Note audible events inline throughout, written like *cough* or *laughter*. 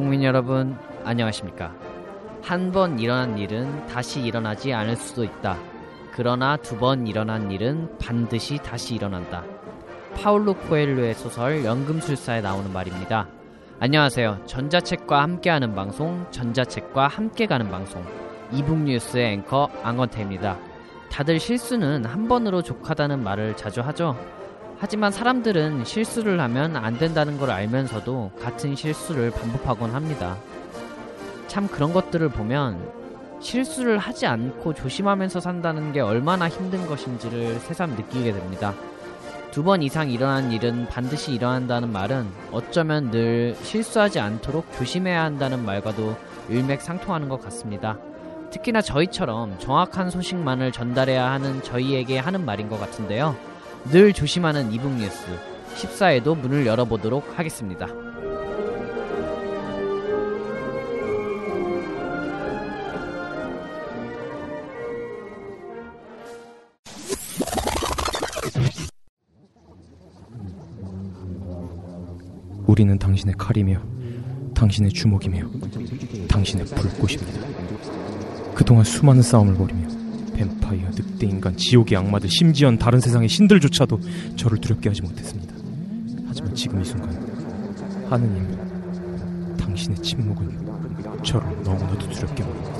국민 여러분 안녕하십니까? 한 번 일어난 일은 다시 일어나지 않을 수도 있다. 그러나 두 번 일어난 일은 반드시 다시 일어난다. 파울로 코엘로의 소설 연금술사에 나오는 말입니다. 안녕하세요. 전자책과 함께하는 방송 전자책과 함께 가는 방송. 이북 뉴스의 앵커 앙건태입니다. 다들 실수는 한 번으로 족하다는 말을 자주 하죠 하지만 사람들은 실수를 하면 안 된다는 걸 알면서도 같은 실수를 반복하곤 합니다. 참 그런 것들을 보면 실수를 하지 않고 조심하면서 산다는 게 얼마나 힘든 것인지를 새삼 느끼게 됩니다. 두 번 이상 일어난 일은 반드시 일어난다는 말은 어쩌면 늘 실수하지 않도록 조심해야 한다는 말과도 일맥상통하는 것 같습니다. 특히나 저희처럼 정확한 소식만을 전달해야 하는 저희에게 하는 말인 것 같은데요. 늘 조심하는 이북 뉴스 14에도 문을 열어보도록 하겠습니다. 우리는 당신의 칼이며 당신의 주먹이며 당신의 불꽃입니다. 그동안 수많은 싸움을 벌이며 뱀파이어, 늑대 인간, 지옥의 악마들, 심지어 다른 세상의 신들조차도 저를 두렵게 하지 못했습니다. 하지만 지금 이 순간 하느님, 당신의 침묵은 저를 너무나도 두렵게 합니다.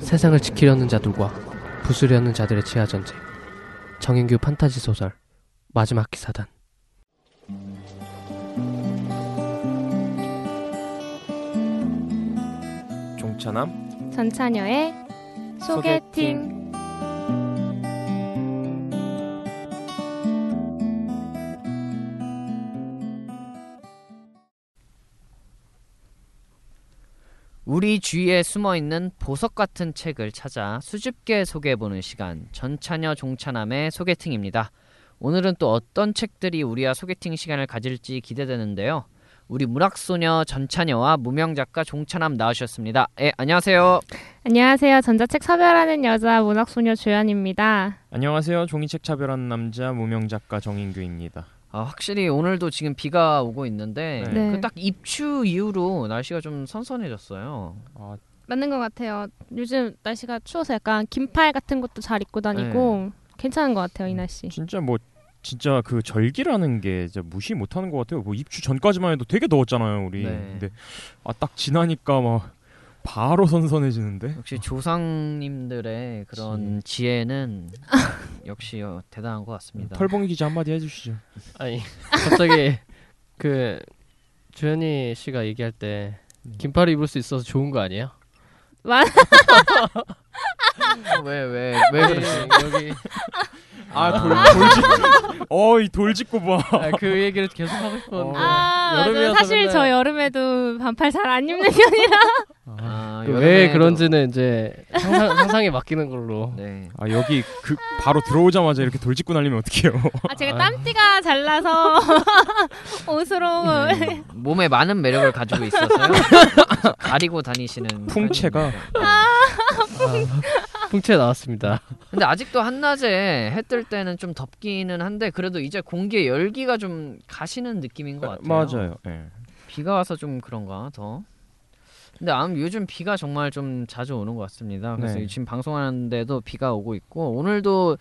세상을 지키려는 자들과 부수려는 자들의 지하 전쟁. 정인규 판타지 소설 마지막 기사단. 종차남 전차녀의 소개팅. 우리 주위에 숨어 있는 보석 같은 책을 찾아 수줍게 소개해보는 시간 전차녀 종차남의 소개팅입니다. 오늘은 또 어떤 책들이 우리와 소개팅 시간을 가질지 기대되는데요. 우리 문학소녀 전차녀와 무명 작가 종차남 나오셨습니다. 예, 안녕하세요. 안녕하세요. 전자책 사별하는 여자 문학소녀 조연입니다. 안녕하세요. 종이책 차별하는 남자 무명 작가 정인규입니다. 아, 확실히 오늘도 지금 비가 오고 있는데 네. 그 딱 입추 이후로 날씨가 좀 선선해졌어요. 아, 맞는 것 같아요. 요즘 날씨가 추워서 약간 긴팔 같은 것도 잘 입고 다니고 괜찮은 것 같아요, 이 날씨. 진짜 뭐 진짜 그 절기라는 게 진짜 무시 못하는 것 같아요. 뭐 입추 전까지만 해도 되게 더웠잖아요, 우리. 네. 근데 아 딱 지나니까 막 바로 선선해지는데. 역시 조상님들의 그런 지 혜는 역시 어, 대단한 것 같습니다. 털봉이 기자 한마디 해주시죠. 아니 *laughs* 갑자기 그 주현이 씨가 얘기할 때 긴팔 입을 수 있어서 좋은 거 아니에요? 맞- *laughs* 왜왜 왜 아니, 그러시? 여기 아, 돌, 돌직. *laughs* 어이, 돌직구 봐. 아, 그 얘기를 계속 하고 싶었는데 아, 맞아요. 여름이어서 사실 맨날- 저 여름에도 반팔 잘 안 입는 편이라. 아, 그왜 여름에도- 그런지는 이제 상상, 상상 에 맡기는 걸로. *laughs* 네. 아, 여기 그 바로 들어오자마자 이렇게 돌직구 날리면 어떡해요. *laughs* 아, 제가 땀띠가 잘 나서 옷으로 음, 몸에 많은 매력을 가지고 있어서요. 가리고 다니시는 풍채가. 편입니다. 풍채 나왔습니다. 근데 아직도 한낮에 해 뜰 때는 좀 덥기는 한데 그래도 이제 공기의 열기가 좀 가시는 느낌인 것 같아요. 맞아요. 예. 비가 와서 좀 그런가 더. 근데 아무 요즘 비가 정말 좀 자주 오는 것 같습니다. 그래서 네. 지금 방송하는데도 비가 오고 있고 오늘도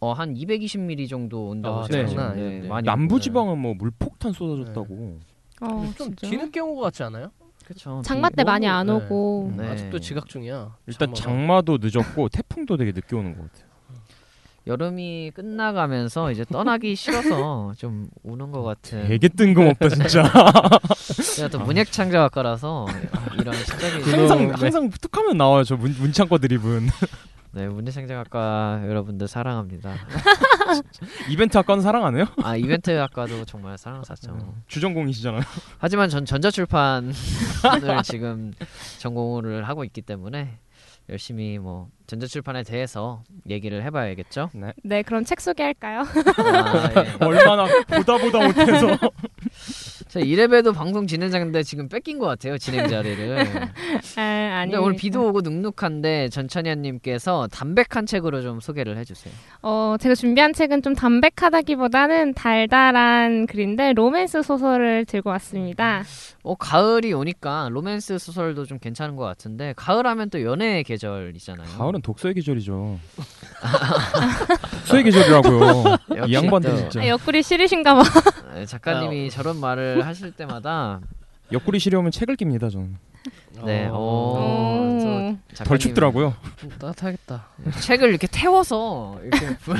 어, 한 220mm 정도 온다고 아, 네. 장난 네. 네. 많이 남부 지방은 뭐 물폭탄 쏟아졌다고. 어, 좀 진짜? 뒤늦게 온 것 같지 않아요? 그렇죠. 장마 때 많이 안 네. 오고. 네. 아직도 지각 중이야. 일단 장마가. 장마도 늦었고 *laughs* 태풍도 되게 늦게 오는 것 같아요. 여름이 끝나가면서 이제 떠나기 *laughs* 싫어서 좀 우는 것 같은. 되게 뜬금없다 진짜. *laughs* 제가 또 문예창작학과라서 이런 시적인 항상 네. 항상 툭하면 나와요 저 문, 문창과 드립은. 네, 문예창작학과 여러분들 사랑합니다. *laughs* 이벤트 학과는 사랑 안 해요? 아 이벤트 학과도 정말 사랑받죠. 주전공이시잖아요. *laughs* 하지만 전 전자출판을 *laughs* 지금 전공을 하고 있기 때문에 열심히 뭐 전자출판에 대해서 얘기를 해봐야겠죠. 네, 그럼 책 소개할까요? 아, 예. 얼마나 보다 보다 못해서 저 이래봬도 방송 진행자인데 지금 뺏긴 것 같아요 진행 자리를. *laughs* 아, 아니. 근데 오늘 비도 오고 눅눅한데 전천현님께서 담백한 책으로 좀 소개를 해주세요. 어, 제가 준비한 책은 좀 담백하다기보다는 달달한 글인데 로맨스 소설을 들고 왔습니다. 어 가을이 오니까 로맨스 소설도 좀 괜찮은 것 같은데 가을하면 또 연애의 계절이잖아요. 가을은 독서의 계절이죠. *laughs* 독서의 계절이라고요. 이 양반들 또, 진짜 아, 옆구리 시리신가 봐. 네, 작가님이 저런 말을 하실 때마다 *laughs* 옆구리 시려우면 책을 깁니다 저는. 네, 어, 어, 저 오. 작가님이 덜 춥더라고요. 좀 따뜻하겠다. 책을 이렇게 태워서 이렇게 *laughs* 불-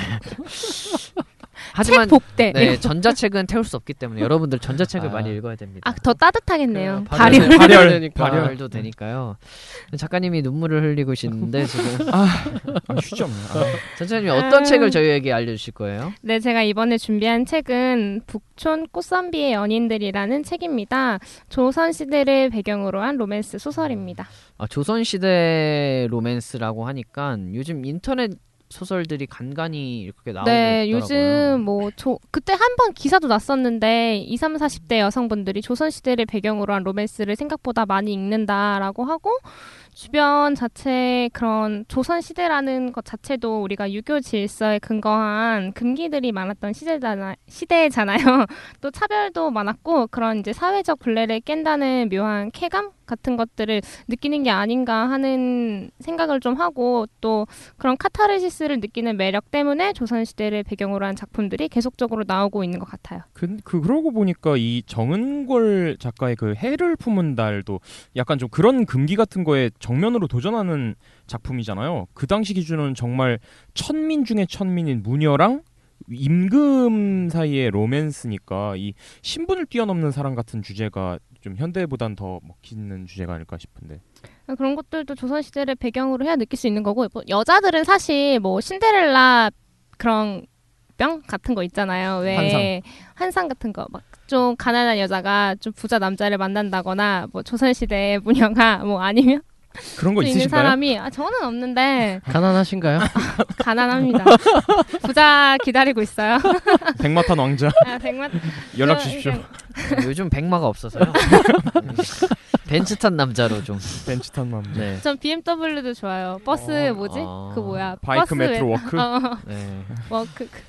하지만 책 복대. 네 전자책은 태울 수 없기 때문에 여러분들 전자책을 아. 많이 읽어야 됩니다. 아, 더 따뜻하겠네요. 그 발열. 발열, 발열, 되니까. 발열. 발열도 되니까요. 작가님이 눈물을 흘리고 계시는데 *laughs* 지금 아, 휴지 없네. 아. 전천님 어떤 아. 책을 저희에게 알려 주실 거예요? 네, 제가 이번에 준비한 책은 북촌 꽃선비의 연인들이라는 책입니다. 조선 시대를 배경으로 한 로맨스 소설입니다. 아, 조선 시대 로맨스라고 하니까 요즘 인터넷 소설들이 간간히 이렇게 나오고 네, 있더라고요. 요즘 뭐 조, 그때 한 번 기사도 났었는데 20, 30, 40대 여성분들이 조선 시대를 배경으로 한 로맨스를 생각보다 많이 읽는다라고 하고 주변 자체 그런 조선 시대라는 것 자체도 우리가 유교 질서에 근거한 금기들이 많았던 시대잖아 시대잖아요. *laughs* 또 차별도 많았고 그런 이제 사회적 굴레를 깬다는 묘한 쾌감 같은 것들을 느끼는 게 아닌가 하는 생각을 좀 하고 또 그런 카타르시스를 느끼는 매력 때문에 조선 시대를 배경으로 한 작품들이 계속적으로 나오고 있는 것 같아요. 그, 그 그러고 보니까 이 정은골 작가의 그 해를 품은 달도 약간 좀 그런 금기 같은 거에 정면으로 도전하는 작품이잖아요. 그 당시 기준은 정말 천민 중에 천민인 무녀랑 임금 사이의 로맨스니까 이 신분을 뛰어넘는 사랑 같은 주제가 좀 현대보단 더 먹히는 주제가 아닐까 싶은데. 그런 것들도 조선 시대를 배경으로 해야 느낄 수 있는 거고 뭐 여자들은 사실 뭐 신데렐라 그런 병 같은 거 있잖아요. 왜 환상. 환상 같은 거 막 좀 가난한 여자가 좀 부자 남자를 만난다거나 뭐 조선 시대 문영아 뭐 아니면 그런 거 있으신가요? 사람이 아 저는 없는데 가난하신가요? *laughs* 가난합니다. 부자 기다리고 있어요. 백마탄 왕자 아, 백만 연락 저, 주십시오. 그러니까 요즘 백마가 없어서요. *laughs* 벤츠 탄 남자로 좀. 벤츠탄 왕자. 네. 전 BMW도 좋아요. 버스 어, 뭐지? 어. 그 뭐야? 바이크 버스 메트로 왜- walk. 어, 네. walk 그,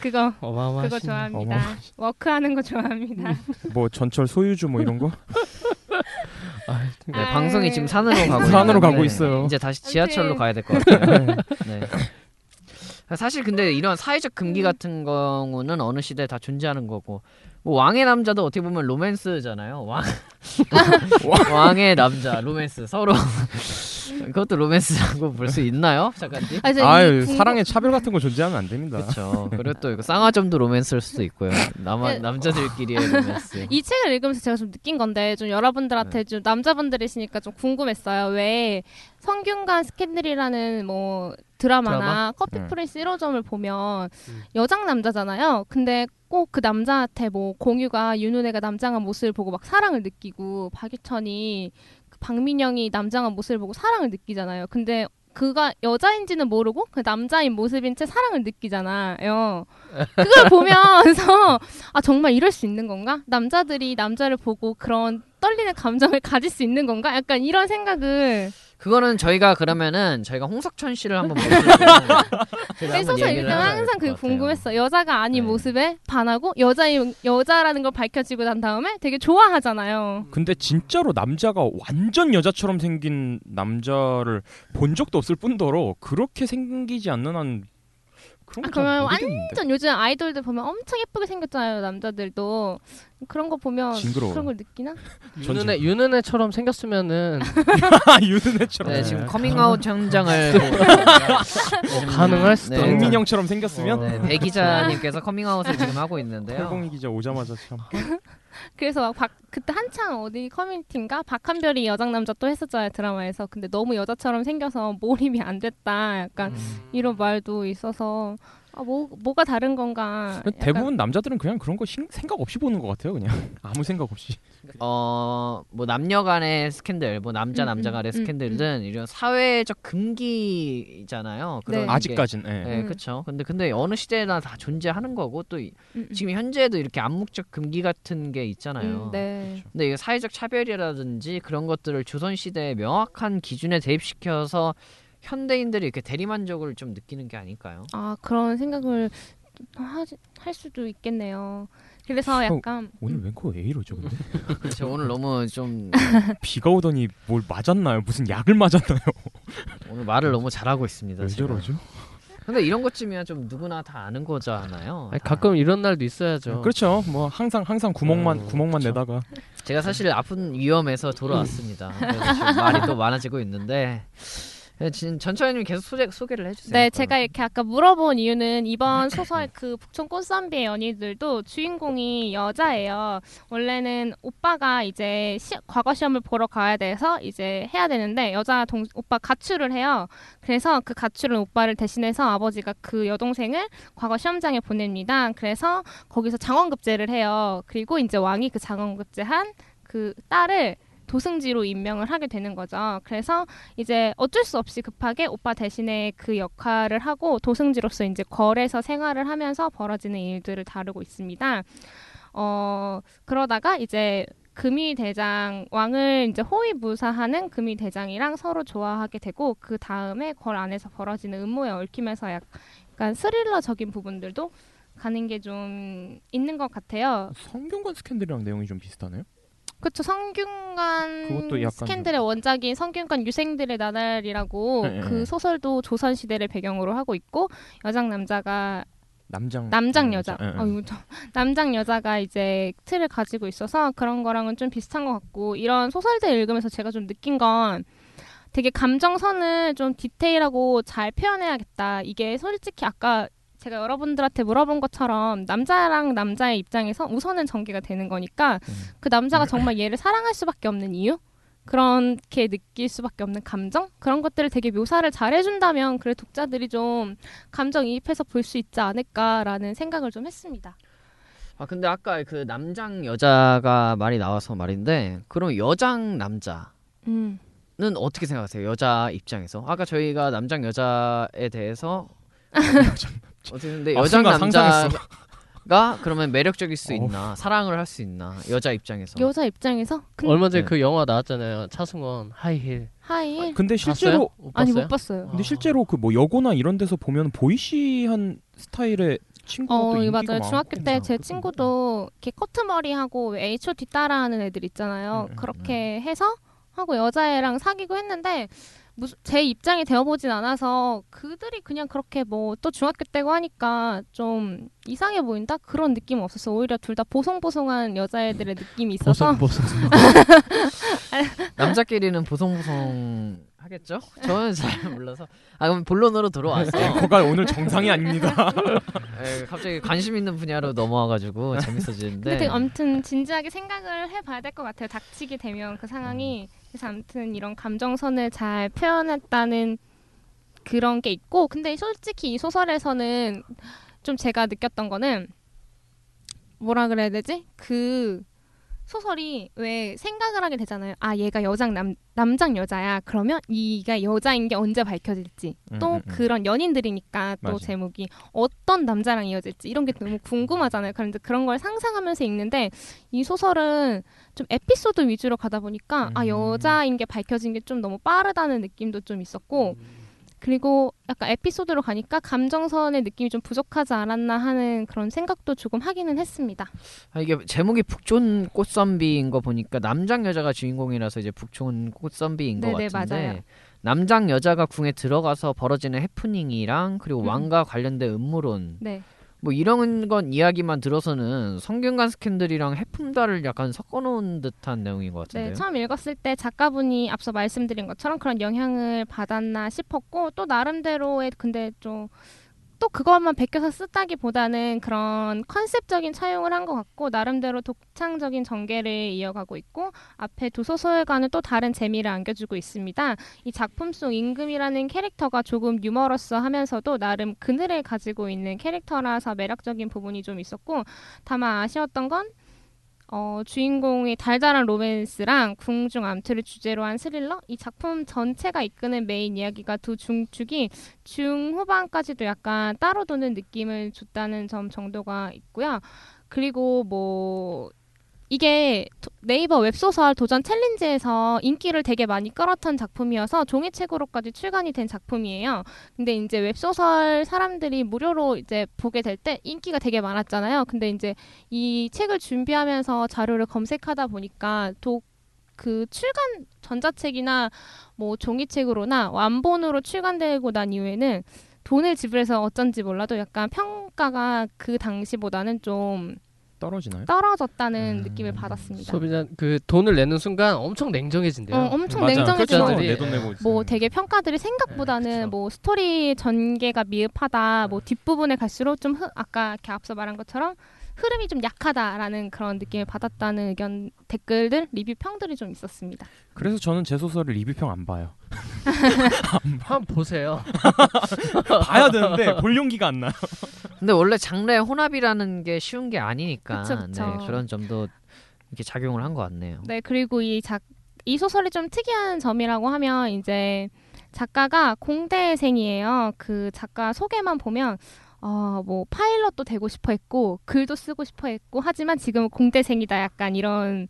그거 어마어마하신. 그거 좋아합니다. 어머. walk하는 거 좋아합니다. 뭐 전철 소유주 뭐 이런 거? *laughs* 아, 네, 아. 방송이 지금 산으로 가고 산으로 가고 있어요. 이제 다시 지하철로. 가야 될 것 *laughs* 같아요. 네. 사실 근데 이런 사회적 금기 같은 경우는 어느 시대에 다 존재하는 거고 뭐 왕의 남자도 어떻게 보면 로맨스잖아요. 왕 *laughs* 왕의 남자 로맨스 서로 그것도 로맨스라고 볼 수 있나요, 작가님? 아, 아유 궁금- 사랑의 차별 같은 거 존재하면 안 됩니다. 그렇죠. 그리고 또 이거 쌍화점도 로맨스일 수도 있고요. 남아, 네. 남자들끼리의 *laughs* 로맨스. 이 책을 읽으면서 제가 좀 느낀 건데 좀 여러분들한테 네. 좀 남자분들이시니까 좀 궁금했어요. 왜 성균관 스캔들이라는 뭐 드라마나 드라마? 커피 네. 프린스 1호점을 보면 음. 여장 남자잖아요. 근데 꼭 그 남자한테 뭐 공유가 윤은혜가 남장한 모습을 보고 막 사랑을 느끼고 박유천이 그 박민영이 남장한 모습을 보고 사랑을 느끼잖아요. 근데 그가 여자인지는 모르고 그 남자인 모습인 채 사랑을 느끼잖아요. 그걸 보면서 *laughs* 아 정말 이럴 수 있는 건가? 남자들이 남자를 보고 그런 떨리는 감정을 가질 수 있는 건가? 약간 이런 생각을 그거는 저희가 그러면은 저희가 홍석천 씨를 한번 *laughs* 모시고 소설 읽으면 항상 같아요. 궁금했어. 여자가 아닌 네. 모습에 반하고 여자인 여자라는 걸 밝혀지고 난 다음에 되게 좋아하잖아요. 근데 진짜로 남자가 완전 여자처럼 생긴 남자를 본 적도 없을 뿐더러 그렇게 생기지 않는 한 그런 아, 그러면 모르겠는데. 완전 요즘 아이돌들 보면 엄청 예쁘게 생겼잖아요. 남자들도 그런 거 보면 징그러워요. 그런 걸 느끼나? 윤은혜 윤은혜처럼 생겼으면은 *laughs* 유는혜처럼 네, 지금 네. 커밍아웃 현장을 뭐 가능할 수도. 네. 박민영처럼 생겼으면 네, 배 기자님께서 커밍아웃을 지금 하고 있는데요. *laughs* 털공이 기자 오자마자 참 그래서 막 박, 그때 한창 어디 커뮤니티인가? 박한별이 여장 남자 또 했었잖아요 드라마에서. 근데 너무 여자처럼 생겨서 몰입이 안 됐다. 약간 음. 이런 말도 있어서 아, 뭐 뭐가 다른 건가 약간 대부분 남자들은 그냥 그런 거 신- 생각 없이 보는 것 같아요. 그냥 *laughs* 아무 생각 없이. 어, 뭐 남녀 간의 스캔들, 뭐 남자 음, 남자 음, 간의 음, 스캔들은 이런 사회적 금기잖아요. 그런 네. 게- 아직까진. 예. 네, 음. 그렇죠. 근데 근데 어느 시대나 다 존재하는 거고 또 이- 음, 음. 지금 현재도 이렇게 암묵적 금기 같은 게 있잖아요. 음, 네. 근데 이게 사회적 차별이라든지 그런 것들을 조선 시대의 명확한 기준에 대입시켜서 현대인들이 이렇게 대리만족을 좀 느끼는 게 아닐까요? 아 그런 생각을 하, 할 수도 있겠네요. 그래서 약간 오늘 웬코 왜 이러죠, 근데? *laughs* 그렇죠. 오늘 너무 좀 *laughs* 비가 오더니 뭘 맞았나요? 무슨 약을 맞았나요? *laughs* 오늘 말을 너무 잘하고 있습니다. 왜 제가. 저러죠? 근데 이런 것쯤이야 좀 누구나 다 아는 거잖아요. 아니, 다. 가끔 이런 날도 있어야죠. 그렇죠. 뭐 항상 항상 구멍만 어, 구멍만 그쵸. 내다가 제가 사실 아픈 위험에서 돌아왔습니다. 말이 또 많아지고 있는데 네, 진- 전처님 계속 소개, 소개를 해주세요. 네, 제가 이렇게 아까 물어본 이유는 이번 *laughs* 소설 그 북촌 꽃선비의 연희들도 주인공이 여자예요. 원래는 오빠가 이제 시, 과거 시험을 보러 가야 돼서 이제 해야 되는데 여자 동 오빠 가출을 해요. 그래서 그 가출은 오빠를 대신해서 아버지가 그 여동생을 과거 시험장에 보냅니다. 그래서 거기서 장원급제를 해요. 그리고 이제 왕이 그 장원급제한 그 딸을 도승지로 임명을 하게 되는 거죠. 그래서 이제 어쩔 수 없이 급하게 오빠 대신에 그 역할을 하고 도승지로서 이제 거래서 생활을 하면서 벌어지는 일들을 다루고 있습니다. 어 그러다가 이제 금이 대장 왕을 이제 호위무사하는 금이 대장이랑 서로 좋아하게 되고 그 다음에 걸 안에서 벌어지는 음모에 얽히면서 약- 약간 스릴러적인 부분들도 가는 게 좀 있는 것 같아요. 성균관 스캔들이랑 내용이 좀 비슷하네요. 그렇죠. 성균관 스캔들의 원작인 성균관 유생들의 나날이라고 네, 네, 그 네. 소설도 조선 시대를 배경으로 하고 있고 여장 남자가 남장 남장 여자 예, 예. 어, 이거 좀- 남장 여자가 이제 틀을 가지고 있어서 그런 거랑은 좀 비슷한 것 같고 이런 소설들 읽으면서 제가 좀 느낀 건 되게 감정선을 좀 디테일하고 잘 표현해야겠다. 이게 솔직히 아까 제가 여러분들한테 물어본 것처럼 남자랑 남자의 입장에서 우선은 전개가 되는 거니까 음. 그 남자가 정말 얘를 사랑할 수밖에 없는 이유 그렇게 느낄 수밖에 없는 감정 그런 것들을 되게 묘사를 잘 해준다면 그래 독자들이 좀 감정 이입해서 볼 수 있지 않을까라는 생각을 좀 했습니다. 아 근데 아까 그 남장 여자가 말이 나와서 말인데 그럼 여장 남자는 음. 어떻게 생각하세요? 여자 입장에서 아까 저희가 남장 여자에 대해서 *laughs* 근데 아, 순간 상상했어. 남자가 *laughs* 그러면 매력적일 수 어. 있나 사랑을 할 수 있나 여자 입장에서 여자 입장에서 근 얼마 전에 네. 그 영화 나왔잖아요. 차승원 하이힐. 하이 근데 실제로 봤어요? 못 아니 봤어요? 못 봤어요. 근데 실제로 그 뭐 여고나 이런 데서 보면 보이시한 스타일의 친구가 어, 또이 인기가 맞아요. 중학교 때 많거든요. 제 친구도 이렇게 커트 머리 하고 H.O.T 따라하는 애들 있잖아요. 음, 음, 그렇게 해서 하고 여자애랑 사귀고 했는데 무슨 제 입장이 되어보진 않아서 그들이 그냥 그렇게 뭐 또 중학교 때고 하니까 좀 이상해 보인다 그런 느낌은 없었어. 오히려 둘 다 보송보송한 여자애들의 느낌이 있어서 보송 보송. *laughs* 남자끼리는 보송보송 하겠죠? 저는 잘 몰라서 아 그럼 본론으로 들어와서 앵커가 오늘 정상이 아닙니다. 에, 갑자기 관심 있는 분야로 넘어와가지고 재밌어지는데 근데 되게 아무튼 진지하게 생각을 해봐야 될 것 같아요. 닥치게 되면 그 상황이 그래서 아무튼 이런 감정선을 잘 표현했다는 그런 게 있고 근데 솔직히 이 소설에서는 좀 제가 느꼈던 거는 뭐라 그래야 되지? 그 소설이 왜 생각을 하게 되잖아요. 아 얘가 여장 남 남장 여자야. 그러면 이가 여자인 게 언제 밝혀질지 또 음, 음, 음. 그런 연인들이니까 또 맞아. 제목이 어떤 남자랑 이어질지 이런 게 너무 궁금하잖아요. 그런데 그런 걸 상상하면서 읽는데 이 소설은 좀 에피소드 위주로 가다 보니까 아 음. 여자인 게 밝혀진 게 좀 너무 빠르다는 느낌도 좀 있었고 그리고 약간 에피소드로 가니까 감정선의 느낌이 좀 부족하지 않았나 하는 그런 생각도 조금 하기는 했습니다. 아, 이게 제목이 북촌 꽃선비인 거 보니까 남장 여자가 주인공이라서 이제 북촌 꽃선비인 거 네네, 같은데 맞아요. 남장 여자가 궁에 들어가서 벌어지는 해프닝이랑 그리고 음. 왕과 관련된 음모론 네. 뭐 이런 건 이야기만 들어서는 성균관 스캔들이랑 해품달을 약간 섞어놓은 듯한 내용인 것 같은데요. 네, 처음 읽었을 때 작가분이 앞서 말씀드린 것처럼 그런 영향을 받았나 싶었고 또 나름대로의 근데 좀 또 그것만 베껴서 쓰다기보다는 그런 컨셉적인 차용을 한 것 같고 나름대로 독창적인 전개를 이어가고 있고 앞에 두 소설과는 또 다른 재미를 안겨주고 있습니다. 이 작품 속 임금이라는 캐릭터가 조금 유머러스하면서도 나름 그늘을 가지고 있는 캐릭터라서 매력적인 부분이 좀 있었고 다만 아쉬웠던 건 어, 주인공의 달달한 로맨스랑 궁중 암투를 주제로 한 스릴러 이 작품 전체가 이끄는 메인 이야기가 두 중축이 중후반까지도 약간 따로 도는 느낌을 줬다는 점 정도가 있고요. 그리고 뭐 이게 도- 네이버 웹소설 도전 챌린지에서 인기를 되게 많이 끌었던 작품이어서 종이책으로까지 출간이 된 작품이에요. 근데 이제 웹소설 사람들이 무료로 이제 보게 될 때 인기가 되게 많았잖아요. 근데 이제 이 책을 준비하면서 자료를 검색하다 보니까 도, 그 출간 전자책이나 뭐 종이책으로나 완본으로 출간되고 난 이후에는 돈을 지불해서 어쩐지 몰라도 약간 평가가 그 당시보다는 좀 떨어지나요? 떨어졌다는 음. 느낌을 받았습니다. 소비자 그 돈을 내는 순간 엄청 냉정해진대요. 어, 엄청 맞아. 냉정해져. 그렇죠. 네. 내돈 내고 뭐 있어요. 되게 평가들이 생각보다는 네. 뭐 스토리 전개가 미흡하다, 뭐 뒷부분에 갈수록 좀 흐, 아까 이렇게 앞서 말한 것처럼 흐름이 좀 약하다라는 그런 느낌을 받았다는 의견 댓글들 리뷰 평들이 좀 있었습니다. 그래서 저는 제 소설을 리뷰 평 안 봐요. *laughs* 한번 보세요. *laughs* 봐야 되는데 볼 용기가 안 나요. 근데 원래 장르의 혼합이라는 게 쉬운 게 아니니까 그쵸, 그쵸. 네, 그런 점도 이렇게 작용을 한 것 같네요. 네, 그리고 이 작, 이 소설이 좀 특이한 점이라고 하면 이제 작가가 공대생이에요. 그 작가 소개만 보면 어, 뭐 파일럿도 되고 싶어 했고 글도 쓰고 싶어 했고 하지만 지금은 공대생이다 약간 이런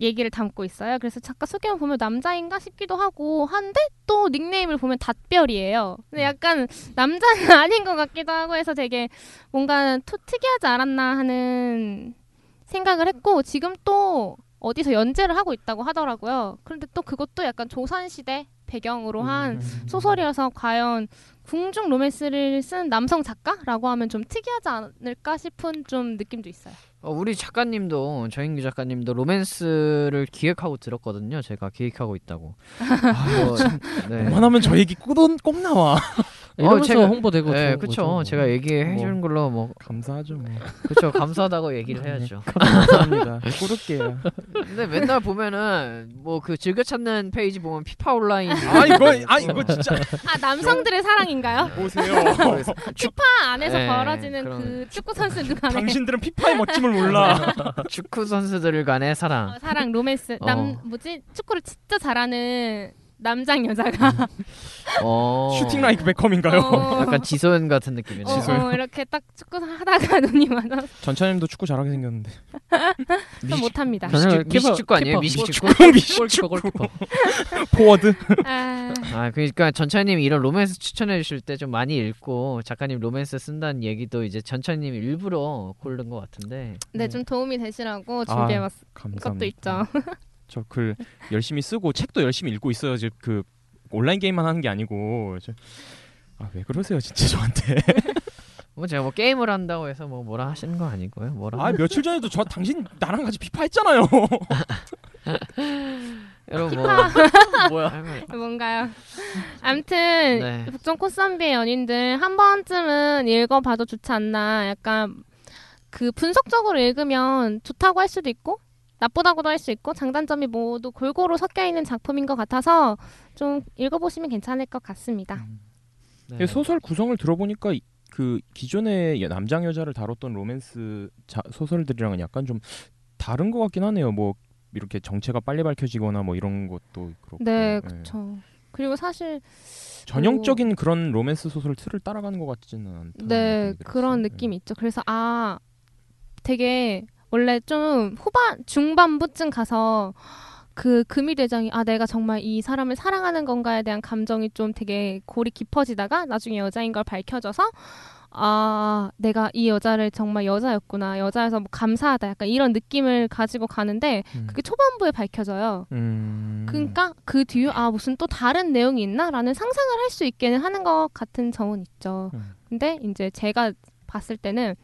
얘기를 담고 있어요. 그래서 작가 소개만 보면 남자인가 싶기도 하고 한데 또 닉네임을 보면 닷별이에요. 근데 약간 남자는 *laughs* 아닌 것 같기도 하고 해서 되게 뭔가 투, 특이하지 않았나 하는 생각을 했고 지금 또 어디서 연재를 하고 있다고 하더라고요. 그런데 또 그것도 약간 조선시대 배경으로 한 음. 소설이어서 과연 궁중 로맨스를 쓴 남성 작가라고 하면 좀 특이하지 않을까 싶은 좀 느낌도 있어요. 어, 우리 작가님도 정인규 작가님도 로맨스를 기획하고 들었거든요. 제가 기획하고 있다고. *laughs* 뭐, 네. 웬만하면 저 얘기 꼭, 꼭 나와. 이러면서 제가- 홍보되고 네, 그쵸. 거죠. 제가 얘기해 뭐. 주는 걸로 뭐, 감사하죠. 뭐. 그쵸. 감사하다고 얘기를 해야죠. 감사합니다. *laughs* 꾸를게요. 근데 맨날 보면은 뭐 그 즐겨 찾는 페이지 보면 피파 온라인 아 이거 아 이거 진짜 아 남성들의 사랑인가요? 보세요. *laughs* 파 안에서 네, 벌어지는 그 축구 선수들 간의 당신들은 피파의 멋짐을 몰라. *laughs* 축구 선수들 간의 사랑. 어, 사랑 로맨스 어. 남 뭐지 축구를 진짜 잘하는 남장 여자가 어. 슈팅 라이크 베컴인가요? 어, 약간 지소연 같은 느낌이네. 어, 어, 이렇게 딱 축구 하다가 *laughs* 눈이 맞아서 전차님도 축구 잘하게 생겼는데. *laughs* 좀 못합니다. 미식- 미식 축구 아니에요? 키퍼, 미식 축구? 골키퍼 골키퍼. *laughs* 포워드. 아, 아, 그러니까 전차님이 이런 로맨스 추천해 주실 때 좀 많이 읽고 작가님 로맨스 쓴다는 얘기도 이제 전차님이 일부러 고른 것 같은데. 네, 좀 도움이 되시라고 아, 준비해봤 감사합니다. 것도 있죠. 저 글 열심히 쓰고 책도 열심히 읽고 있어요. 지금 그 온라인 게임만 하는 게 아니고. 아 왜 그러세요 진짜 저한테. *laughs* 뭐 제가 뭐 게임을 한다고 해서 뭐 뭐라 하시는 거 아니고요. 뭐라. 아 며칠 전에도 저 당신 나랑 같이 *laughs* 피파 했잖아요. 여러분 뭐 뭐야? 아이고, 뭔가요? 아무튼 네. 북쪽 코스함비의 연인들 한 번쯤은 읽어봐도 좋지 않나. 약간 그 분석적으로 읽으면 좋다고 할 수도 있고 나쁘다고도 할 수 있고 장단점이 모두 골고루 섞여 있는 작품인 것 같아서 좀 읽어보시면 괜찮을 것 같습니다. 네. 소설 구성을 들어보니까 이- 그 기존의 여- 남장 여자를 다뤘던 로맨스 자, 소설들이랑은 약간 좀 다른 것 같긴 하네요. 뭐 이렇게 정체가 빨리 밝혀지거나 뭐 이런 것도 그렇고. 네, 예. 그렇죠. 그리고 사실 전형적인 그런 로맨스 소설 틀을 따라가는 것 같지는 않다. 네 그런 느낌이 있죠. 그래서 아 되게 원래 좀 후반 중반부쯤 가서 그 금이 대장이 아 내가 정말 이 사람을 사랑하는 건가에 대한 감정이 좀 되게 골이 깊어지다가 나중에 여자인 걸 밝혀져서 아 내가 이 여자를 정말 여자였구나 여자여서 뭐 감사하다 약간 이런 느낌을 가지고 가는데 그게 초반부에 밝혀져요. 음. 그러니까 그 뒤에 아 무슨 또 다른 내용이 있나라는 상상을 할 수 있게는 하는 것 같은 점은 있죠. 음. 근데 이제 제가 봤을 때는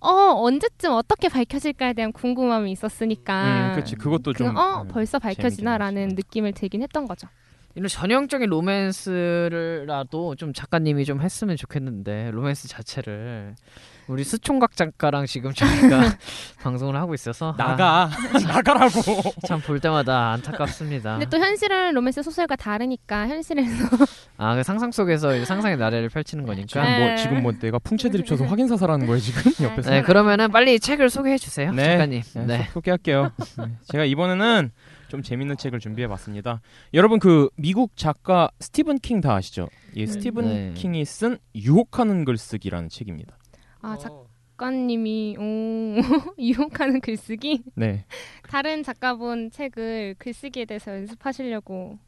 어 언제쯤 어떻게 밝혀질까에 대한 궁금함이 있었으니까 음, 그렇지. 그것도 그, 좀어 음, 벌써 밝혀지나라는. 느낌을 들긴 했던 거죠. 이런 전형적인 로맨스라도 좀 작가님이 좀 했으면 좋겠는데 로맨스 자체를 우리 수총각 작가랑 지금 저희가 *laughs* 방송을 하고 있어서 나가 *laughs* 나가라고. *laughs* 참 볼 때마다 안타깝습니다. 근데 또 현실은 로맨스 소설과 다르니까 현실에서 아, 그 상상 속에서 상상의 나래를 펼치는 거니까. 지금 뭐 네. 지금 뭐 내가 풍채드립 쳐서 확인 사살하는 거예요 지금 옆에서. 네, 그러면은 빨리 책을 소개해 주세요, 네. 작가님. 네, 네. 소- 소개할게요. 네, 제가 이번에는 좀 재밌는 책을 준비해봤습니다. 여러분 그 미국 작가 스티븐 킹 다 아시죠? 이 스티븐 네. 킹이 쓴 유혹하는 글쓰기라는 책입니다. 아 작가님이 오, *laughs* 유혹하는 글쓰기 네. *laughs* 다른 작가분 책을 글쓰기에 대해서 연습하시려고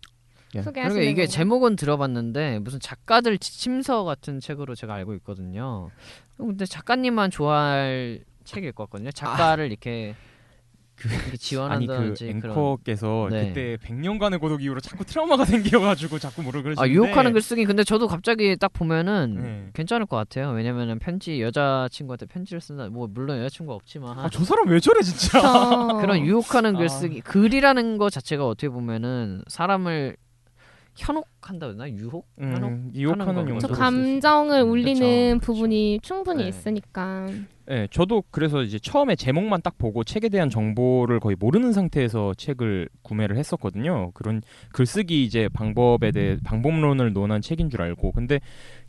예. 소개하시는 그러니까 이게 건가요? 제목은 들어봤는데 무슨 작가들 지침서 같은 책으로 제가 알고 있거든요. 근데 작가님만 좋아할 책일 것 같거든요. 작가를 이렇게 이렇게 그 지원한다든지 그런. 앵커께서 네. 그때 100년간의 고독 이후로 자꾸 트라우마가 *laughs* 생겨가지고 자꾸 뭐를 그러시는데 아 유혹하는 글쓰기 근데 저도 갑자기 딱 보면은 네. 괜찮을 것 같아요. 왜냐면은 편지 여자 친구한테 편지를 쓴다. 뭐 물론 여자 친구가 없지만 아, 저 사람 왜 저래 진짜 저- *laughs* 그런 유혹하는 아. 글쓰기 글이라는 거 자체가 어떻게 보면은 사람을 현혹한다 그러나 유혹? 현혹? 음, 유혹하는 하는 용도 저 거죠. 감정을 음, 울리는 그쵸, 부분이 충분히 네. 있으니까 네, 저도 그래서 이제 처음에 제목만 딱 보고 책에 대한 정보를 거의 모르는 상태에서 책을 구매를 했었거든요. 그런 글쓰기 이제 방법에 대해 방법론을 논한 책인 줄 알고. 근데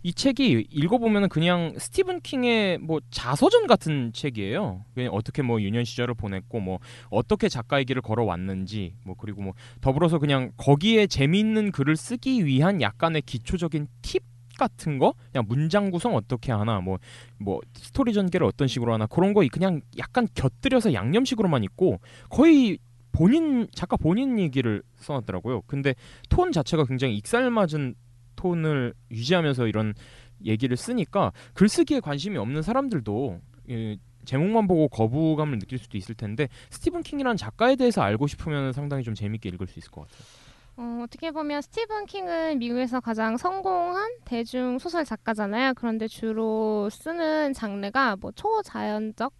이 책이 읽어보면은 그냥 스티븐 킹의 뭐 자서전 같은 책이에요. 그냥 어떻게 뭐 유년 시절을 보냈고 뭐 어떻게 작가의 길을 걸어왔는지 뭐 그리고 뭐 더불어서 그냥 거기에 재미있는 글을 쓰기 위한 약간의 기초적인 팁 같은 거 그냥 문장 구성 어떻게 하나 뭐뭐 스토리 전개를 어떤 식으로 하나 그런 거 그냥 약간 곁들여서 양념식으로만 있고 거의 본인 작가 본인 얘기를 써놨더라고요. 근데 톤 자체가 굉장히 익살맞은 톤을 유지하면서 이런 얘기를 쓰니까 글쓰기에 관심이 없는 사람들도 예, 제목만 보고 거부감을 느낄 수도 있을 텐데 스티븐 킹이라는 작가에 대해서 알고 싶으면 상당히 좀 재밌게 읽을 수 있을 것 같아요. 어, 어떻게 보면 스티븐 킹은 미국에서 가장 성공한 대중 소설 작가잖아요. 그런데 주로 쓰는 장르가 뭐 초자연적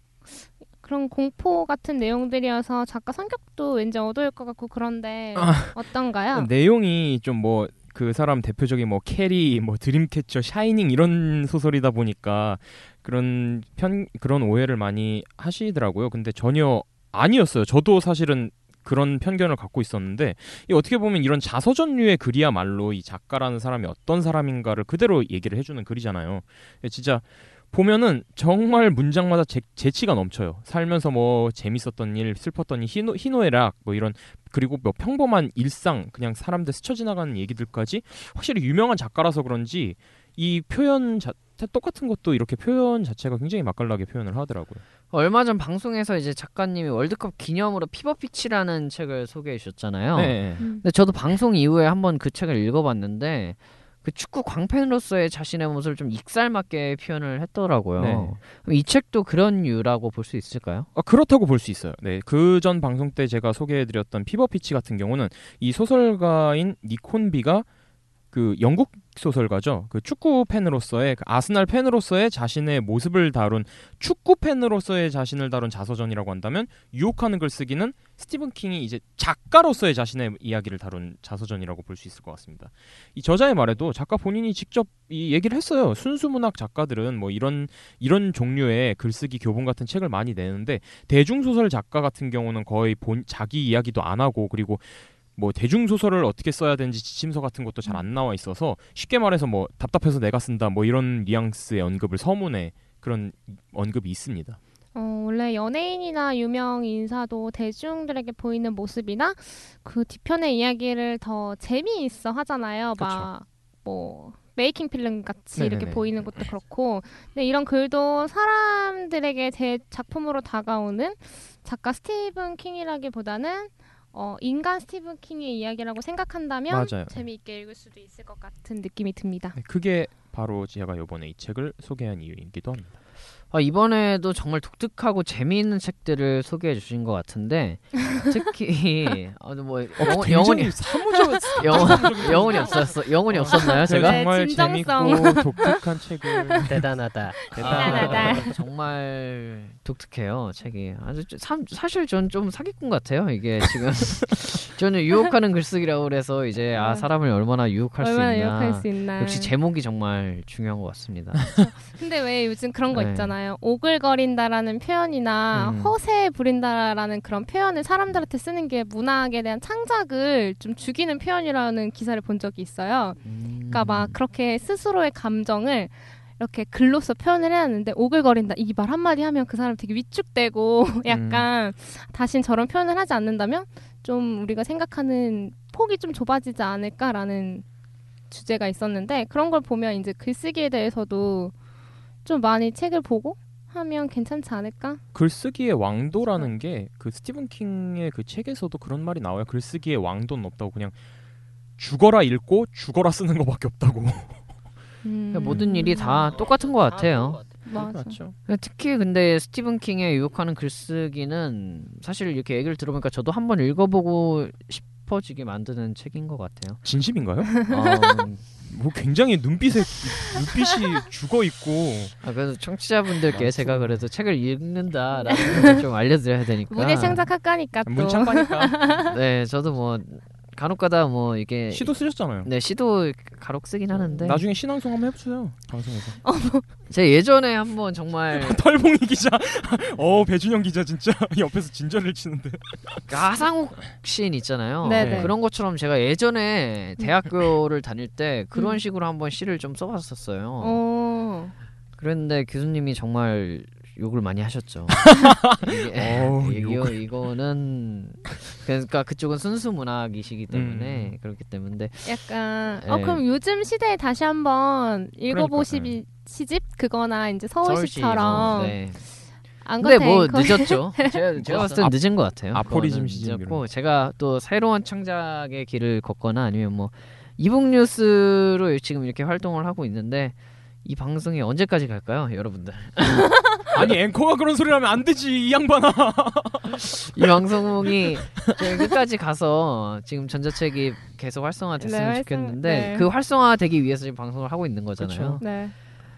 그런 공포 같은 내용들이어서 작가 성격도 왠지 어두울 것 같고 그런데 아. 어떤가요? *laughs* 내용이 좀 뭐 그 사람 대표적인 뭐 캐리, 뭐 드림캐쳐, 샤이닝 이런 소설이다 보니까 그런 편 그런 오해를 많이 하시더라고요. 근데 전혀 아니었어요. 저도 사실은 그런 편견을 갖고 있었는데 이 어떻게 보면 이런 자서전류의 글이야말로 이 작가라는 사람이 어떤 사람인가를 그대로 얘기를 해주는 글이잖아요. 진짜 보면은 정말 문장마다 재, 재치가 넘쳐요. 살면서 뭐 재밌었던 일, 슬펐던 일, 희노, 희노애락 뭐 이런 그리고 뭐 평범한 일상 그냥 사람들 스쳐 지나가는 얘기들까지 확실히 유명한 작가라서 그런지 이 표현 자 똑같은 것도 이렇게 표현 자체가 굉장히 맛깔나게 표현을 하더라고요. 얼마 전 방송에서 이제 작가님이 월드컵 기념으로 피버피치라는 책을 소개해 주셨잖아요. 네. 음. 근데 저도 방송 이후에 한번 그 책을 읽어봤는데 그 축구 광팬으로서의 자신의 모습을 좀 익살맞게 표현을 했더라고요. 네. 그럼 이 책도 그런 이유라고 볼 수 있을까요? 아, 그렇다고 볼 수 있어요. 네, 그 전 방송 때 제가 소개해드렸던 피버피치 같은 경우는 이 소설가인 닉 혼비가 그 영국 소설가죠. 그 축구 팬으로서의 그 아스날 팬으로서의 자신의 모습을 다룬 축구 팬으로서의 자신을 다룬 자서전이라고 한다면 유혹하는 글쓰기는 스티븐 킹이 이제 작가로서의 자신의 이야기를 다룬 자서전이라고 볼 수 있을 것 같습니다. 이 저자의 말에도 작가 본인이 직접 이 얘기를 했어요. 순수 문학 작가들은 뭐 이런 이런 종류의 글쓰기 교본 같은 책을 많이 내는데 대중 소설 작가 같은 경우는 거의 본 자기 이야기도 안 하고 그리고 뭐 대중 소설을 어떻게 써야 되는지 지침서 같은 것도 잘 안 나와 있어서 쉽게 말해서 뭐 답답해서 내가 쓴다 뭐 이런 뉘앙스의 언급을 서문에 그런 언급이 있습니다. 어, 원래 연예인이나 유명 인사도 대중들에게 보이는 모습이나 그 뒤편의 이야기를 더 재미있어 하잖아요. 막 뭐 메이킹 필름 같이 이렇게 네네네. 보이는 것도 그렇고. 근데 이런 글도 사람들에게 제 작품으로 다가오는 작가 스티븐 킹이라기보다는 어, 인간 스티븐 킹의 이야기라고 생각한다면 맞아요. 재미있게 읽을 수도 있을 것 같은 느낌이 듭니다. 네, 그게 바로 제가 이번에 이 책을 소개한 이유이기도 합니다. 아, 이번에도 정말 독특하고 재미있는 책들을 소개해 주신 것 같은데 특히 어, 뭐 영혼, 영혼이 사무적 영혼, 영혼이 없었어 영혼이 없었나요 제가? 네, 정말 진정성. 재밌고 독특한 책을 대단하다. 대단하다. 정말 독특해요 책이 아주 좀- 참, 사실 전 좀 사기꾼 같아요 이게 지금 저는 유혹하는 글쓰기라고 그래서 이제 아 네. 사람을 얼마나 유혹할 수 얼마나 있나. 유혹할 수 있나. 역시 제목이 정말 중요한 것 같습니다. 근데 왜 요즘 그런 거 네. 있잖아요. 오글거린다라는 표현이나 음. 허세 부린다라는 그런 표현을 사람들한테 쓰는 게 문학에 대한 창작을 좀 죽이는 표현이라는 기사를 본 적이 있어요. 그러니까 막 그렇게 스스로의 감정을 이렇게 글로써 표현을 해야 하는데 오글거린다 이 말 한마디 하면 그 사람 되게 위축되고 *laughs* 약간 다신 저런 표현을 하지 않는다면 좀 우리가 생각하는 폭이 좀 좁아지지 않을까라는 주제가 있었는데 그런 걸 보면 이제 글쓰기에 대해서도 좀 많이 책을 보고 하면 괜찮지 않을까? 글쓰기의 왕도라는 게 그 스티븐 킹의 그 책에서도 그런 말이 나와요. 글쓰기의 왕도는 없다고 그냥 죽어라 읽고 죽어라 쓰는 것밖에 없다고. 음, 그러니까 모든 일이 다 똑같은 것 같아요. 맞아. 맞죠. 특히 근데 스티븐 킹의 유혹하는 글쓰기는 사실 이렇게 얘기를 들어보니까 저도 한번 읽어보고 싶 어지게 만드는 책인 것 같아요. 진심인가요? 어, 뭐 굉장히 눈빛에 눈빛이 죽어 있고 아, 그래서 청취자분들께 제가 그래도 책을 읽는다라는 걸 좀 알려드려야 되니까. 문예 창작학과니까 또 문창과니까 네, 저도 뭐 간혹가다 뭐 이게 시도 쓰셨잖아요. 네 시도 가록 쓰긴 하는데 나중에 신앙송 한번 해보세요 방송에서. 제가 예전에 한번 정말 *laughs* 털봉이 기자, *laughs* 어 배준영 기자 진짜 *laughs* 옆에서 진저를 치는데. 그 하상욱 시인 있잖아요. 네네. 그런 것처럼 제가 예전에 대학교를 다닐 때 그런 음. 식으로 한번 시를 좀 써봤었어요. 어. 그랬는데 교수님이 정말 욕을 많이 하셨죠. *laughs* 이게, 이거 욕을. 이거는 그러니까 그쪽은 순수 문학이시기 때문에 음. 그렇기 때문에 약간 어 네. 그럼 요즘 시대에 다시 한번 읽어보시 시집 그거나 이제 서울시처럼 네. 안 근데 같아 뭐 앵커. 늦었죠. *laughs* 제가, 제가 봤을 땐 앞- 늦은 것 같아요. 아포리즘 그거는 시즌 늦었고 이런 제가 또 새로운 창작의 길을 걷거나 아니면 뭐 이북 뉴스로 지금 이렇게 활동을 하고 있는데 이 방송이 언제까지 갈까요, 여러분들? *laughs* 아니 앵커가 그런 소리를 하면 안 되지 이 양반아. 이 방송이 끝까지 가서 지금 전자책이 계속 활성화됐으면 네, 활성- 좋겠는데 네. 그 활성화되기 위해서 지금 방송을 하고 있는 거잖아요. 그쵸. 네.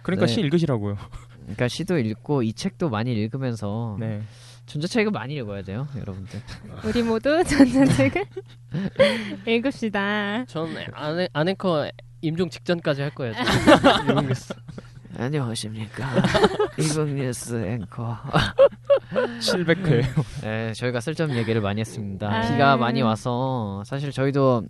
그러니까 네. 시 읽으시라고요. 그러니까 시도 읽고 이 책도 많이 읽으면서 네. 전자책을 많이 읽어야 돼요, 여러분들. 우리 모두 *laughs* 전자책을 *laughs* 읽읍시다. 전 아네, 아네커 임종 직전까지 할 거예요. *laughs* 안녕하십니까 *laughs* 이북 뉴스 앵커. 700회. 네, 저희가 쓸데없는 얘기를 많이 했습니다. 아. 비가 많이 와서 사실 저희도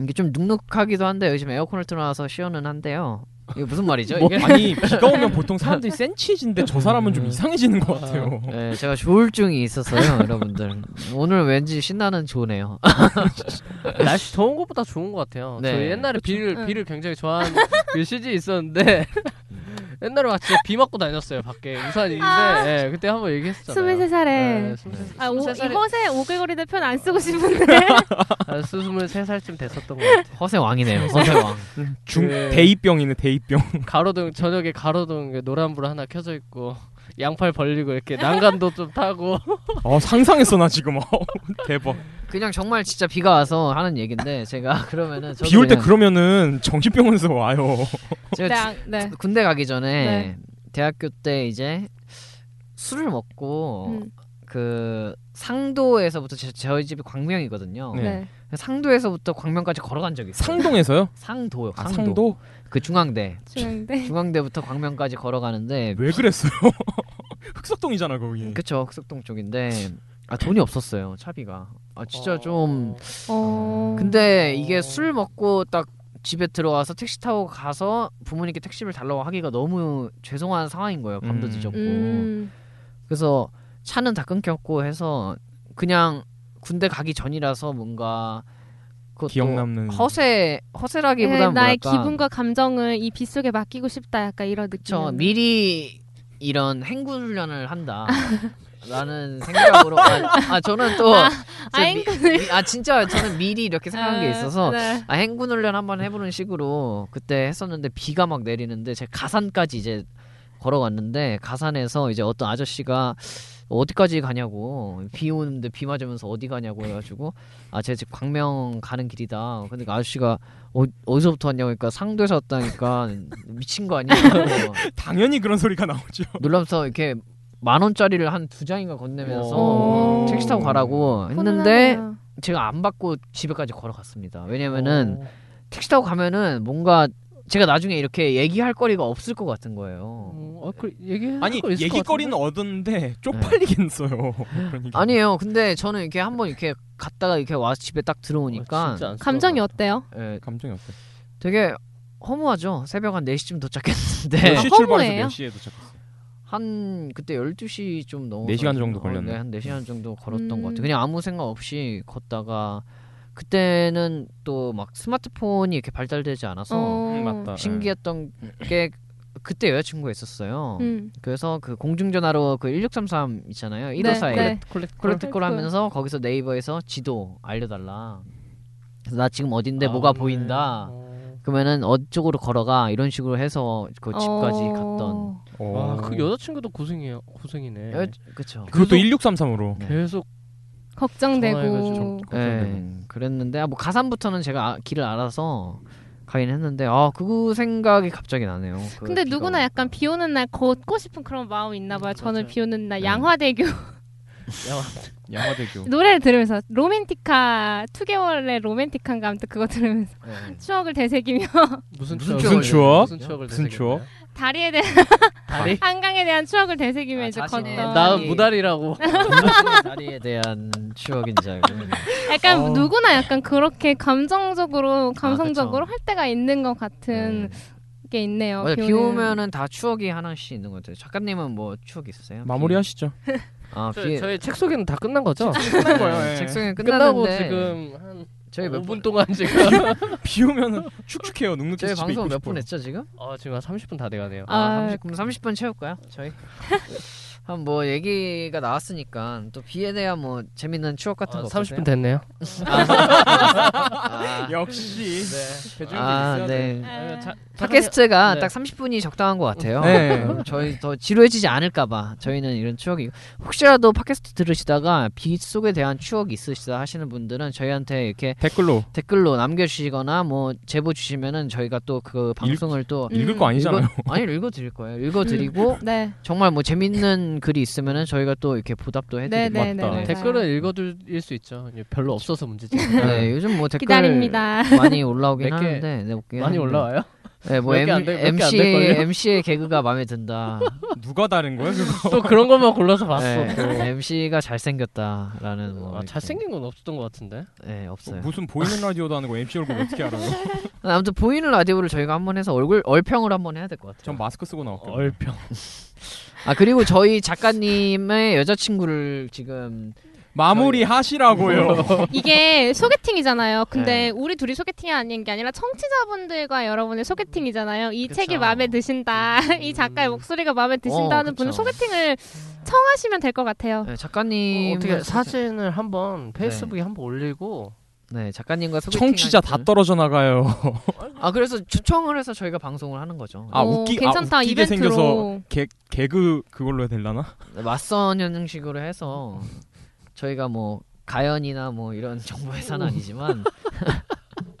이게 좀 눅눅하기도 한데 요즘 에어컨을 틀어놔서 시원은 한데요. 이게 무슨 말이죠? 뭐, 이게? 아니 비가 오면 *laughs* 보통 사람들이 센치해진데 저 사람은 좀 이상해지는 것 같아요. 네, 제가 조울증이 있어서요, 여러분들. 오늘 왠지 신나는 조네요. *laughs* 날씨 더운 것보다 좋은 것 같아요. 네. 저 옛날에 비를 응. 비를 굉장히 좋아하는 그 시즌이 있었는데 옛날에 막 진짜 비 맞고 다녔어요 밖에 우산이 있는데 아. 예, 그때 한번 얘기했었잖아요. 23살에 네, 23살. 아, 오, 이 23살에 허세 오글거리는 표현 안 쓰고 싶은데. *laughs* 아, 23살쯤 됐었던 것 같아요. 허세 왕이네요, 허세 왕. 중 그- 대이병이네 대이병. 가로등 저녁에 가로등 노란불 하나 켜져 있고 양팔 벌리고 이렇게 난간도 *laughs* 좀 타고 어 상상했어 나 지금. 어, *laughs* 대박. 그냥 정말 진짜 비가 와서 하는 얘기인데 제가 *laughs* 그러면은 비 올 때 그러면은 정신병원에서 와요. 제가 네. 군대 가기 전에 네. 대학교 때 이제 술을 먹고 음, 그 상도에서부터 제, 저희 집이 광명이거든요. 네. 네. 상도에서부터 광명까지 걸어간 적이 있어요. 상동에서요? 상도요. 아, 상도. 상도? 그 중앙대. 중앙대. *laughs* 중앙대부터 광명까지 걸어가는데 왜 그랬어요? *laughs* 흑석동이잖아 거기. 그쵸 흑석동 쪽인데 아 돈이 없었어요 차비가. 아 진짜 좀 어. 근데 이게 술 먹고 딱 집에 들어와서 택시 타고 가서 부모님께 택시를 달라고 하기가 너무 죄송한 상황인 거예요. 밤도 음. 늦었고. 음. 그래서 차는 다 끊겼고 해서 그냥 군대 가기 전이라서 뭔가 기억 남는. 허세 허세라기보다는 네, 나의 기분과 감정을 이 빗 속에 맡기고 싶다. 약간 이런 느낌. 저 미리 이런 행군 훈련을 한다. *laughs* 라는 생각으로 아, 아, 저는 또 아, 행군 미- 아 진짜 저는 미리 이렇게 생각한 게 있어서 네. 아, 행군 훈련 한번 해보는 식으로 그때 했었는데 비가 막 내리는데 제가 가산까지 이제 걸어갔는데 가산에서 이제 어떤 아저씨가 어디까지 가냐고 비 오는데 비 맞으면서 어디 가냐고 해가지고 아 제 집 광명 가는 길이다 근데 그 아저씨가 어, 어디서부터 왔냐고 하니까 상도에서 왔다니까 미친 거 아니야 *laughs* 당연히 그런 소리가 나오죠. 놀라면서 이렇게 만 원짜리를 한 두 장인가 건네면서 오. 택시 타고 가라고 했는데 훈훈하네요. 제가 안 받고 집에까지 걸어갔습니다. 왜냐면은 어. 택시 타고 가면은 뭔가 제가 나중에 이렇게 얘기할 거리가 없을 것 같은 거예요. 어, 어, 그 얘기 아니 얘기거리는 얻었는데 쪽팔리겠어요. *laughs* 그러니까. 아니에요. 근데 저는 이렇게 한번 이렇게 갔다가 이렇게 와서 집에 딱 들어오니까 감정이 어때요? 예, 감정이 어때? 되게 허무하죠. 새벽 한 4시쯤 도착했는데 몇시 아, 출발해서 허무해요? 몇 시에 도착했어요? 한 그때 12시 좀 넘어 네 시간 정도 걸렸네. 한 4시간 정도 걸었던 음. 것 같아요. 그냥 아무 생각 없이 걷다가 그때는 또 막 스마트폰이 이렇게 발달되지 않아서 어. 음. 신기했던 게 그때 여자친구가 있었어요. 음. 그래서 그 공중전화로 그 1633 있잖아요. 154에 네. 콜렉트 콜 하면서 거기서 네이버에서 지도 알려달라. 그래서 나 지금 어딘데 뭐가 보인다. 그러면은 어쪽으로 걸어가 이런 식으로 해서 그 집까지 어. 갔던. 어. 아, 그 여자친구도 고생이에요. 고생이네. 여, 그쵸. 그것도 1633으로. 네. 계속 걱정되고 예, 그랬는데 아, 뭐 가산부터는 제가 아- 길을 알아서 가긴 했는데 아그 생각이 갑자기 나네요. 그 근데 비가 누구나 오니까. 약간 비 오는 날 걷고 싶은 그런 마음이 있나 봐요. 저는 맞아요. 비 오는 날 네. 양화대교 양화 대교. *laughs* 노래를 들으면서 로맨티카 2개월의 로맨틱한가 아무튼 그거 들으면서 네. 추억을 되새기며 무슨 무슨 추억을 추억? 무슨 추억을 무슨 되새겼나요? 다리에 대한 다리? *laughs* 한강에 대한 추억을 되새기며 아, 이제 걷던 나 다리. 무다리라고. *laughs* 다리에 대한 추억인 줄 알고. 약간 어. 누구나 약간 그렇게 감정적으로 감성적으로 아. 할 때가 있는 것 같은 네. 게 있네요. 맞아요. 비. 오면은 다 추억이 하나씩 있는 것 같아요. 작가님은 뭐 추억 있으세요? 마무리하시죠. 비- 아, 저, 비 저희 책 소개는 다 끝난 거죠? 끝난 거예요. 예. 책송이 끝나고 끝났는데 지금 한 저희 몇 5분 분? 동안 지금 *laughs* *laughs* 비 오면은 축축해요. 눅눅해서 저희 집에 방송 있고 몇분 싶어요. 했죠 지금? 어, 지금 한 30분 다 돼가네요. 아, 아. 30, 그럼 30분 채울까요? 저희 *laughs* 한 뭐 얘기가 나왔으니까 또 비에 대한 뭐 재밌는 추억 같은 어, 거 없으세요? 30분 됐네요. *laughs* 아, 역시. 아, 네. 아, 자, 팟캐스트가 네. 딱 30분이 적당한 것 같아요. 네. 어, 저희 더 지루해지지 않을까봐 저희는 이런 추억이 혹시라도 팟캐스트 들으시다가 비 속에 대한 추억이 있으시다 하시는 분들은 저희한테 이렇게 댓글로 댓글로 남겨주시거나 뭐 제보 주시면은 저희가 또 그 방송을 또 읽을 거 아니잖아요. 읽어, 아니 읽어드릴 거예요. 읽어드리고 *laughs* 네. 정말 뭐 재밌는 글이 있으면은 저희가 또 이렇게 보답도 해드리고 네, 네, 맞다. 네, 댓글을 읽어드릴 수 있죠. 별로 없어서 문제지. 네, *laughs* 요즘 뭐 댓글 기다립니다. 많이 올라오긴 하는데 네, 많이. 올라와요? 네, 뭐 안 돼- MC? MC의 개그가 마음에 든다. *laughs* 누가 다른 거야 그거? *laughs* 또 그런 것만 골라서 봤어. 네, 또. MC가 잘생겼다라는 뭐 아. 잘생긴 건 없었던 것 같은데. 네 없어요. 무슨 보이는 라디오도 아니고 MC 얼굴 어떻게 알아요? 아무튼 보이는 라디오를 저희가 한번 해서 얼굴 얼평을 한번 해야 될 것 같아요. 전 마스크 쓰고 나올게요. 얼평. 아 그리고 저희 작가님의 여자친구를 지금 마무리 하시라고요. *laughs* 이게 소개팅이잖아요. 근데 네. 우리 둘이 소개팅이 아닌 게 아니라 청취자분들과 여러분의 소개팅이잖아요. 이 그쵸. 책이 마음에 드신다. *laughs* 이 작가의 목소리가 마음에 드신다는 어, 분은. 소개팅을 청하시면 될 것 같아요. 네, 어, 작가님 어 떻게 사진을 한번 페이스북에 한번 올리고 네 작가님과 소개팅 청취자 다 떨어져 나가요. *laughs* 아 그래서 초청을 해서 저희가 방송을 하는 거죠. 아, 어, 웃기- 아, 괜찮다. 웃기게 이벤트로. 생겨서 개 개그 그걸로 해야 되려나? 네, 맞선 형식으로 해서 저희가 뭐 가연이나 뭐 이런 정보 회사는 아니지만 *laughs*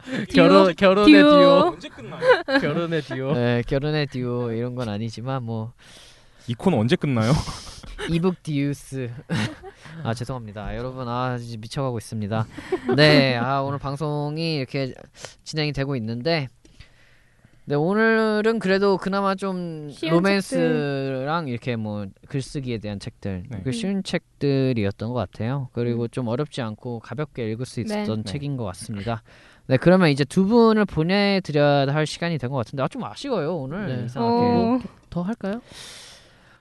*laughs* 결혼 결혼의 듀오. 듀오. 언제 끝나요? 결혼의 듀오. 네, 결혼의 듀오 이런 건 아니지만 뭐 이 코너 언제 끝나요? 이북 듀스 *laughs* 아 죄송합니다 여러분 아 이제 미쳐가고 있습니다 네 아 오늘 방송이 이렇게 진행이 되고 있는데 네 오늘은 그래도 그나마 좀 로맨스랑 이렇게 뭐 글쓰기에 대한 책들 네. 그 쉬운 책들이었던 것 같아요 그리고 좀 어렵지 않고 가볍게 읽을 수 네. 있었던 네. 책인 것 같습니다 네 그러면 이제 두 분을 보내드려야 할 시간이 된 것 같은데 아 좀 아쉬워요 오늘 네. 이상하게 어, 더 할까요?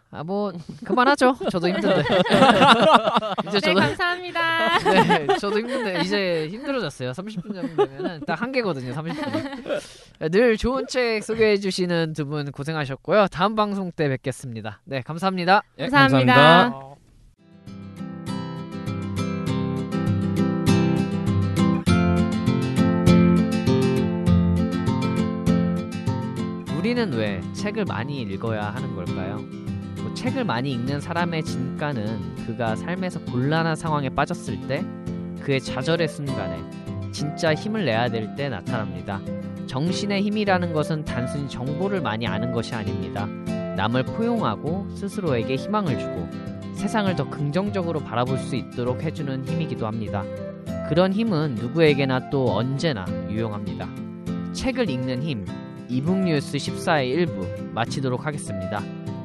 아 뭐 그만하죠 저도 힘든데 *laughs* 이제 네, 저도 감사합니다. *laughs* 네, 저도 힘든데 이제 힘들어졌어요. 30분 정도 되면은 딱 한 개거든요. 30분. 늘 좋은 책 소개해 주시는 두 분 고생하셨고요. 다음 방송 때 뵙겠습니다. 네, 감사합니다. 예, 감사합니다. 감사합니다. 우리는 왜 책을 많이 읽어야 하는 걸까요? 뭐 책을 많이 읽는 사람의 진가는 그가 삶에서 곤란한 상황에 빠졌을 때 그의 좌절의 순간에 진짜 힘을 내야 될 때 나타납니다. 정신의 힘이라는 것은 단순히 정보를 많이 아는 것이 아닙니다. 남을 포용하고 스스로에게 희망을 주고 세상을 더 긍정적으로 바라볼 수 있도록 해주는 힘이기도 합니다. 그런 힘은 누구에게나 또 언제나 유용합니다. 책을 읽는 힘, 이북뉴스 14의 1부 마치도록 하겠습니다.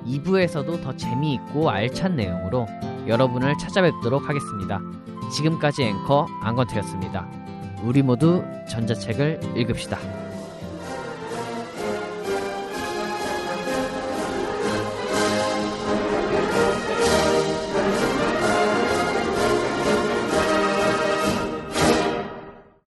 2부에서도 더 재미있고 알찬 내용으로 여러분을 찾아뵙도록 하겠습니다. 지금까지 앵커 안건태였습니다. 우리 모두 전자책을 읽읍시다.